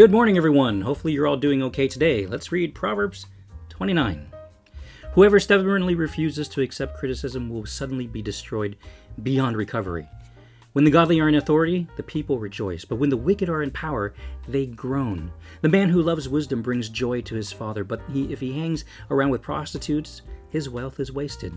Good morning, everyone. Hopefully, you're all doing okay today. Let's read Proverbs 29. Whoever stubbornly refuses to accept criticism will suddenly be destroyed beyond recovery. When the godly are in authority, the people rejoice, but when the wicked are in power, they groan. The man who loves wisdom brings joy to his father, but he, if he hangs around with prostitutes, his wealth is wasted.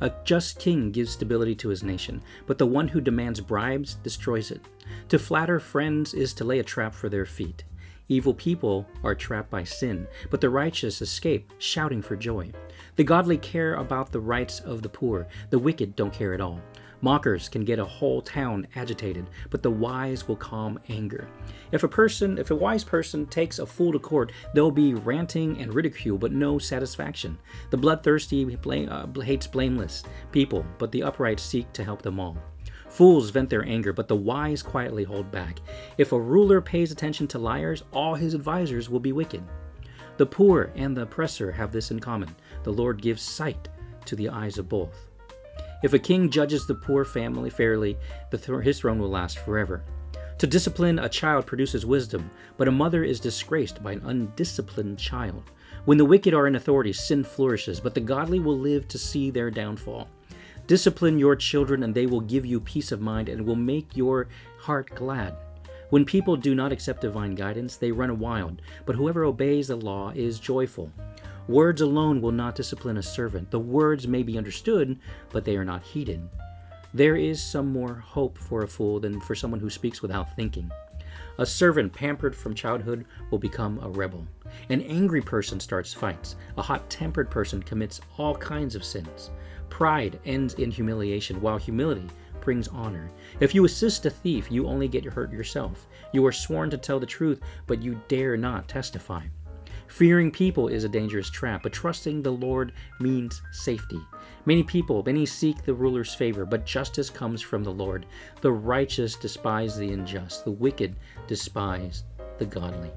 A just king gives stability to his nation, but the one who demands bribes destroys it. To flatter friends is to lay a trap for their feet. Evil people are trapped by sin, but the righteous escape, shouting for joy. The godly care about the rights of the poor, the wicked don't care at all. Mockers can get a whole town agitated, but the wise will calm anger. If a person, if a wise person takes a fool to court, there'll be ranting and ridicule, but no satisfaction. The bloodthirsty blame, uh, hates blameless people, but the upright seek to help them all. Fools vent their anger, but the wise quietly hold back. If a ruler pays attention to liars, all his advisers will be wicked. The poor and the oppressor have this in common the Lord gives sight to the eyes of both. If a king judges the poor family fairly, th- his throne will last forever. To discipline a child produces wisdom, but a mother is disgraced by an undisciplined child. When the wicked are in authority, sin flourishes, but the godly will live to see their downfall. Discipline your children, and they will give you peace of mind and will make your heart glad. When people do not accept divine guidance, they run wild, but whoever obeys the law is joyful. Words alone will not discipline a servant. The words may be understood, but they are not heeded. There is some more hope for a fool than for someone who speaks without thinking. A servant pampered from childhood will become a rebel. An angry person starts fights. A hot tempered person commits all kinds of sins. Pride ends in humiliation, while humility brings honor. If you assist a thief, you only get hurt yourself. You are sworn to tell the truth, but you dare not testify. Fearing people is a dangerous trap, but trusting the Lord means safety. Many people, many seek the ruler's favor, but justice comes from the Lord. The righteous despise the unjust, the wicked despise the godly.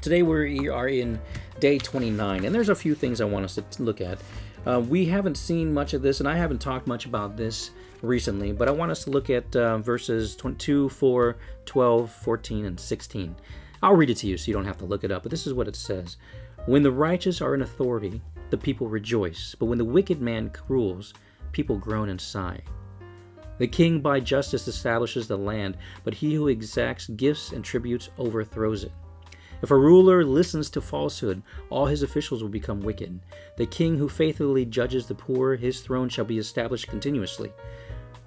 Today we are in day 29, and there's a few things I want us to look at. Uh, we haven't seen much of this, and I haven't talked much about this recently, but I want us to look at uh, verses 22, 4, 12, 14, and 16. I'll read it to you so you don't have to look it up, but this is what it says When the righteous are in authority, the people rejoice, but when the wicked man rules, people groan and sigh. The king by justice establishes the land, but he who exacts gifts and tributes overthrows it. If a ruler listens to falsehood, all his officials will become wicked. The king who faithfully judges the poor, his throne shall be established continuously.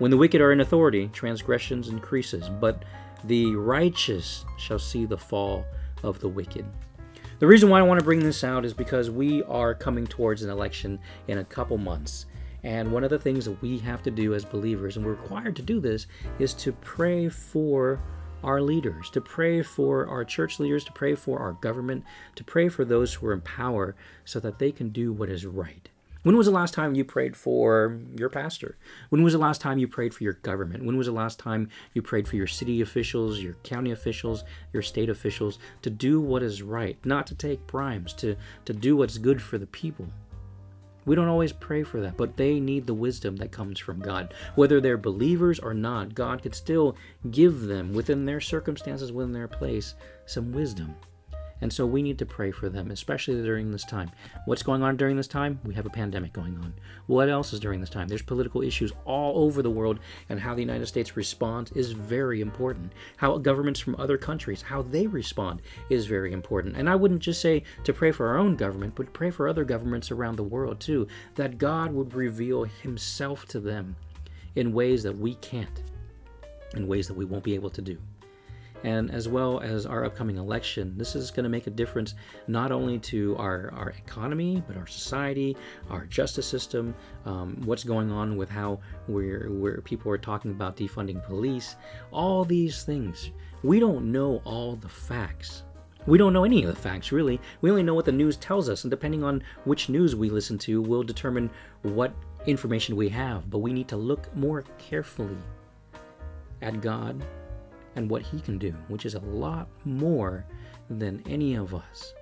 When the wicked are in authority, transgressions increases, but the righteous shall see the fall of the wicked. The reason why I want to bring this out is because we are coming towards an election in a couple months. And one of the things that we have to do as believers, and we're required to do this, is to pray for our leaders, to pray for our church leaders, to pray for our government, to pray for those who are in power so that they can do what is right. When was the last time you prayed for your pastor? When was the last time you prayed for your government? When was the last time you prayed for your city officials, your county officials, your state officials to do what is right, not to take bribes, to, to do what's good for the people? We don't always pray for that, but they need the wisdom that comes from God. Whether they're believers or not, God could still give them, within their circumstances, within their place, some wisdom. And so we need to pray for them, especially during this time. What's going on during this time? We have a pandemic going on. What else is during this time? There's political issues all over the world, and how the United States responds is very important. How governments from other countries, how they respond is very important. And I wouldn't just say to pray for our own government, but pray for other governments around the world too, that God would reveal Himself to them in ways that we can't, in ways that we won't be able to do and as well as our upcoming election. This is going to make a difference not only to our, our economy, but our society, our justice system, um, what's going on with how we're, where people are talking about defunding police, all these things. We don't know all the facts. We don't know any of the facts, really. We only know what the news tells us, and depending on which news we listen to, will determine what information we have. But we need to look more carefully at God and what he can do, which is a lot more than any of us.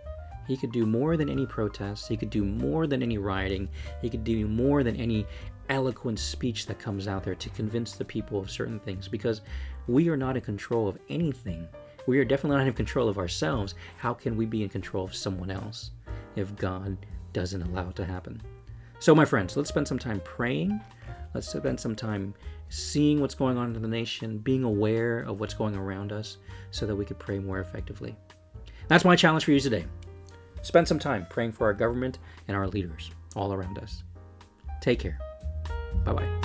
He could do more than any protests. He could do more than any rioting. He could do more than any eloquent speech that comes out there to convince the people of certain things because we are not in control of anything. we are definitely not in control of ourselves, how can we be in control of someone else if God doesn't allow it to happen? So, my friends, let's spend some time praying. Let's spend some time seeing what's going on in the nation, being aware of what's going around us so that we could pray more effectively. That's my challenge for you today. Spend some time praying for our government and our leaders all around us. Take care. Bye bye.